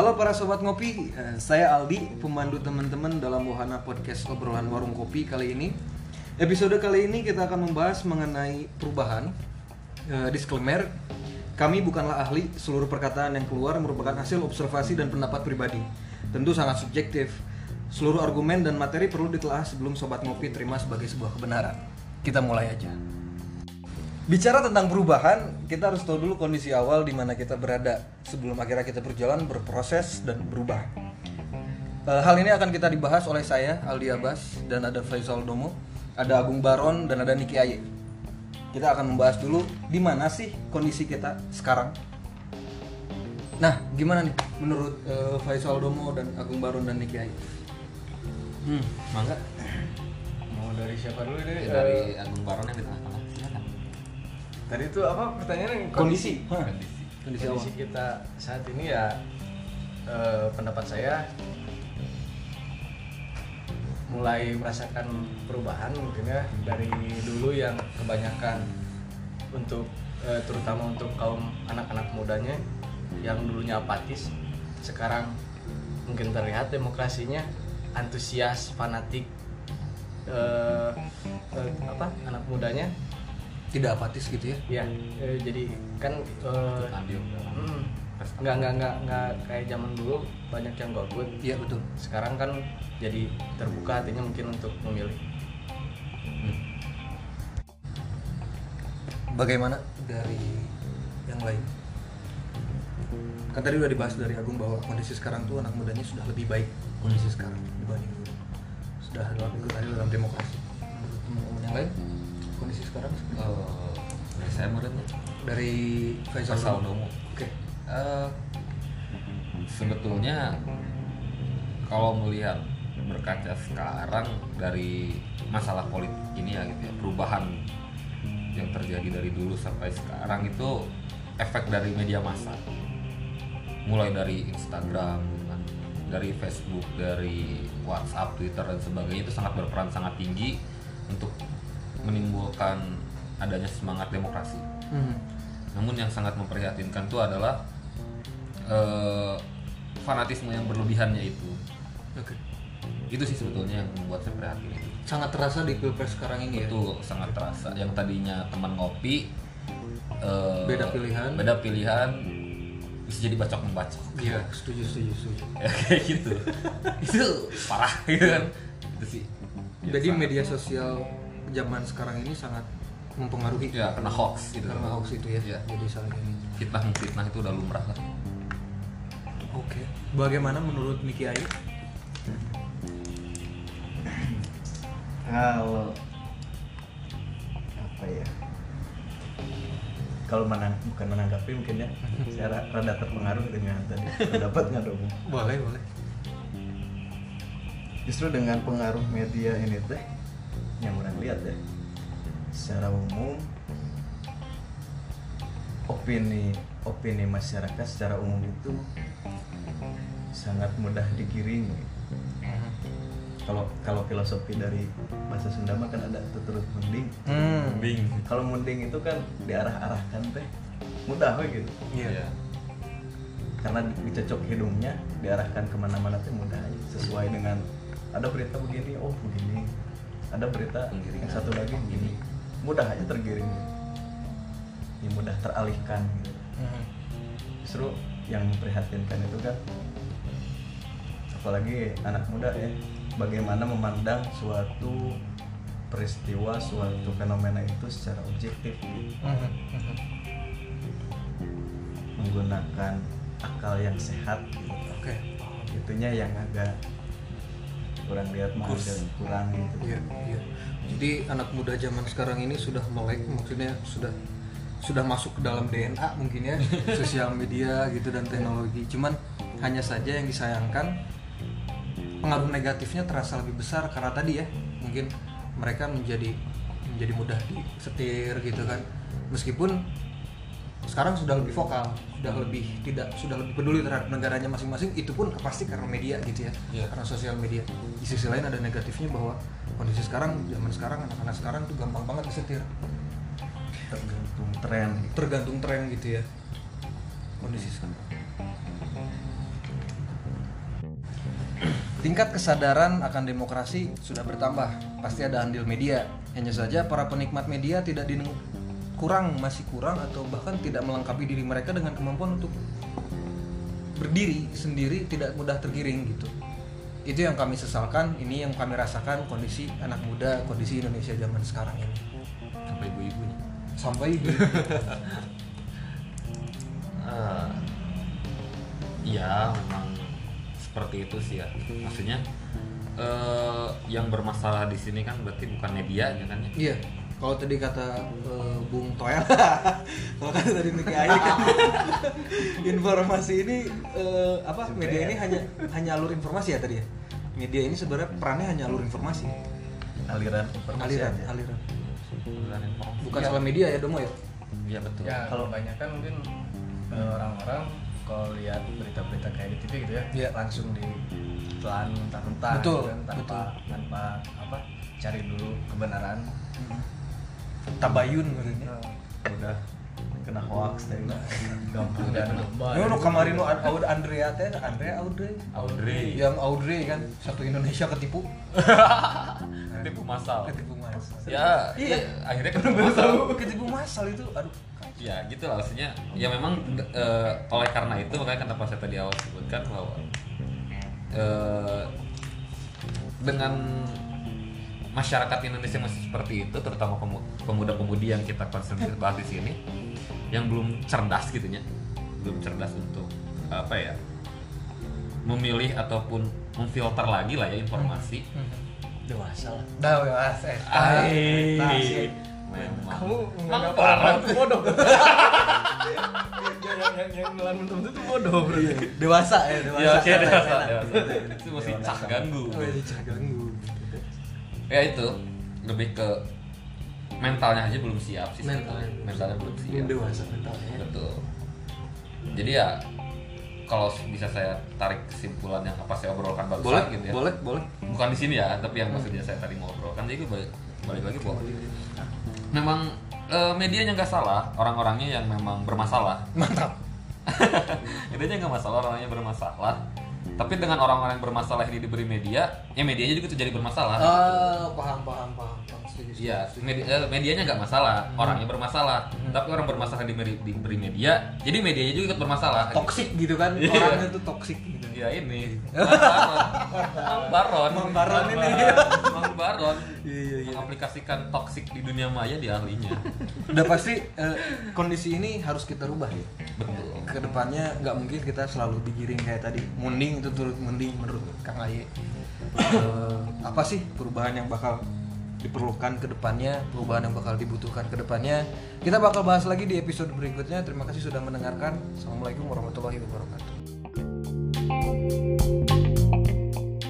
Halo para sobat ngopi, Eh, saya Aldi, pemandu teman-teman dalam wahana podcast obrolan warung kopi kali ini. Episode kali ini kita akan membahas mengenai perubahan. Eh, disclaimer, kami bukanlah ahli, seluruh perkataan yang keluar merupakan hasil observasi dan pendapat pribadi. Tentu sangat subjektif. Seluruh argumen dan materi perlu ditelaah sebelum sobat ngopi terima sebagai sebuah kebenaran. Kita mulai aja. Bicara tentang perubahan, kita harus tahu dulu kondisi awal di mana kita berada sebelum akhirnya kita berjalan, berproses dan berubah. Eh, hal ini akan kita dibahas oleh saya Aldi Abbas dan ada Faisal Domo, ada Agung Baron dan ada Niki Aye. Kita akan membahas dulu di mana sih kondisi kita sekarang. Nah, gimana nih menurut eh, Faisal Domo dan Agung Baron dan Niki Aye? Hmm, mangga. Mau dari siapa dulu deh? dari Eh, Agung Baron yang di silakan tadi itu apa pertanyaannya? Kondisi. Kondisi. Kondisi. Kondisi kita saat ini ya eh, pendapat saya mulai merasakan perubahan mungkin ya dari dulu yang kebanyakan untuk eh, terutama untuk kaum anak-anak mudanya yang dulunya apatis sekarang mungkin terlihat demokrasinya antusias fanatik eh, eh, apa anak mudanya Tidak apatis gitu ya? ya eh, jadi kan andil Hmm. nggak nggak nggak nggak kayak zaman dulu banyak yang golput Iya betul. sekarang kan jadi terbuka hatinya mungkin untuk memilih Bagaimana dari yang lain? Kan tadi udah dibahas dari Agung bahwa kondisi sekarang tuh anak mudanya sudah lebih baik kondisi sekarang dibanding dulu. Sudah adil dalam demokrasi. Menurut teman-teman yang lain, kondisi sekarang dari saya muridnya dari Faisal Faisal dulu. Domo. Oke. Eh, sebetulnya kalau melihat berkaca sekarang dari masalah politik ini ya gitu ya perubahan yang terjadi dari dulu sampai sekarang itu efek dari media massa mulai dari Instagram dari Facebook dari WhatsApp Twitter dan sebagainya itu sangat berperan sangat tinggi untuk menimbulkan adanya semangat demokrasi Hmm. namun yang sangat memprihatinkan itu adalah eh, fanatisme yang berlebihannya itu. Oke. Itu sih sebetulnya yang membuat saya prihatin itu. Sangat terasa di pilpres sekarang ini ya. Itu sangat terasa. Yang tadinya teman ngopi eh, Beda pilihan. beda pilihan bisa jadi bacok membacok. Iya, setuju, setuju, setuju. Ya, kayak gitu. itu parah gitu kan. Itu sih. Ya, Jadi media sosial zaman sekarang ini sangat mempengaruhi ya kena hoax gitu. karena hoax itu ya. Ya. Jadi saling ini. Fitnah fitnah itu udah lumrah lah. Oke. Bagaimana menurut Niki Ayu? kalau apa ya kalau menang bukan menanggapi mungkin ya saya ra- rada terpengaruh dengan tadi pendapatnya dong Boleh, boleh. justru dengan pengaruh media ini teh yang orang lihat ya. Secara umum opini opini masyarakat secara umum itu sangat mudah digiring kalau kalau filosofi dari bahasa Sunda mah kan ada tuturut mending Hmm. Kalau mending itu kan diarah-arahkan teh mudah we gitu. Iya. karena dicocok hidungnya diarahkan ke mana-mana teh mudah aja. Sesuai dengan ada berita begini oh begini ada berita Penggiringan. yang satu lagi begini mudah aja tergiring ya mudah teralihkan gitu Hmm. justru yang memprihatinkan itu kan apalagi anak muda ya bagaimana memandang suatu peristiwa suatu fenomena itu secara objektif Hmm. Hmm. menggunakan akal yang sehat gitu. Oke. itunya yang agak kurang lihat mah kurang gitu Iya, iya. Jadi anak muda zaman sekarang ini sudah melek, maksudnya sudah sudah masuk ke dalam DNA mungkin ya, sosial media gitu dan teknologi. Cuman hanya saja yang disayangkan pengaruh negatifnya terasa lebih besar karena tadi ya, mungkin mereka menjadi menjadi mudah disetir gitu kan. Meskipun sekarang sudah lebih vokal, sudah lebih tidak sudah lebih peduli terhadap negaranya masing-masing. Itu pun pasti karena media gitu ya, Iya. karena sosial media. Di sisi lain ada negatifnya bahwa kondisi sekarang, zaman sekarang anak-anak sekarang tuh gampang banget disetir. tergantung tren Tergantung tren gitu ya. Kondisi sekarang. tingkat kesadaran akan demokrasi sudah bertambah. Pasti ada andil media. Hanya saja para penikmat media tidak kurang masih kurang atau bahkan tidak melengkapi diri mereka dengan kemampuan untuk berdiri sendiri tidak mudah tergiring gitu. Itu yang kami sesalkan, ini yang kami rasakan kondisi anak muda, kondisi Indonesia zaman sekarang ini. sampai ibu-ibunya Sampai Eh, Iya, memang seperti itu sih ya. Maksudnya eh, yang bermasalah di sini kan berarti bukan media ya kan ya? Iya. Kalau tadi kata eh, Bung Toel, kalau kata tadi Niki Ayi kan, informasi ini eh, apa? Media ini hanya hanya alur informasi ya tadi ya. Media ini sebenarnya perannya hanya alur informasi, aliran informasi aliran, aja. aliran. Bukan informasi. Bukan salah media ya Domo ya. Iya betul. ya kalau banyak kan mungkin eh, orang-orang kalau lihat berita-berita kayak di TV gitu ya Iya. langsung di telan mentah-mentah Betul, gitu kan, tanpa tanpa apa cari dulu kebenaran Tabayun maksudnya. udah kena hoax tadi gampang dan Ya, no kemarin no Aud Andrea teh, Andrea Audrey. Audrey. Yang Audrey kan satu Indonesia ketipu. Tipu masal. Ketipu masal. Ya, Iya. iya. akhirnya ketemu masal. Ketipu masal itu aduh. Ya gitu lah maksudnya. Ya memang eh, oleh karena itu makanya kenapa saya tadi awal sebutkan bahwa eh, dengan masyarakat Indonesia masih seperti itu, terutama pemu- pemuda-pemudi yang kita konsentrasi bahas di sini, yang belum cerdas gitu ya, belum cerdas untuk apa ya, memilih ataupun memfilter lagi lah ya informasi. dewasa lah eh. Sih. memang. kamu menganggap parah. orang itu bodoh yang yang yang nelan menurut itu bodoh berarti Dewasa ya, dewasa. Ya, oke, Sana, dewasa, dewasa. Itu masih cah ganggu. Oh, iya, cah ganggu. Ya itu lebih ke mentalnya aja belum siap sih. Mentalnya. mentalnya belum siap. Belum dewasa mentalnya. Betul. Jadi ya kalau bisa saya tarik kesimpulan yang apa saya obrolkan barusan Boleh, gitu ya. boleh, boleh. Bukan di sini ya, tapi yang maksudnya saya tadi mau obrolkan jadi balik, balik lagi bahwa memang eh, medianya nggak salah, orang-orangnya yang memang bermasalah. Mantap. Intinya nggak masalah orangnya bermasalah. Tapi dengan orang-orang yang bermasalah ini diberi media, ya medianya juga tuh jadi bermasalah. Ah, paham, paham. paham. Iya, media, eh, medianya nggak masalah, orangnya bermasalah. Tapi orang bermasalah diberi, diberi media, jadi medianya juga ikut bermasalah. Toxic gitu kan, Iya. orangnya tuh toxic gitu. Ya ini, Mang Baron, Mang Baron ini. Mang Baron, Iya, iya, iya. mengaplikasikan toksik di dunia maya di ahlinya. Udah pasti eh, kondisi ini harus kita rubah ya. Betul. Ke depannya nggak mungkin kita selalu digiring kayak tadi. Munding itu turut munding menurut Kang Aye. Eh, apa sih perubahan yang bakal diperlukan ke depannya, perubahan yang bakal dibutuhkan ke depannya. Kita bakal bahas lagi di episode berikutnya. Terima kasih sudah mendengarkan. Assalamualaikum warahmatullahi wabarakatuh.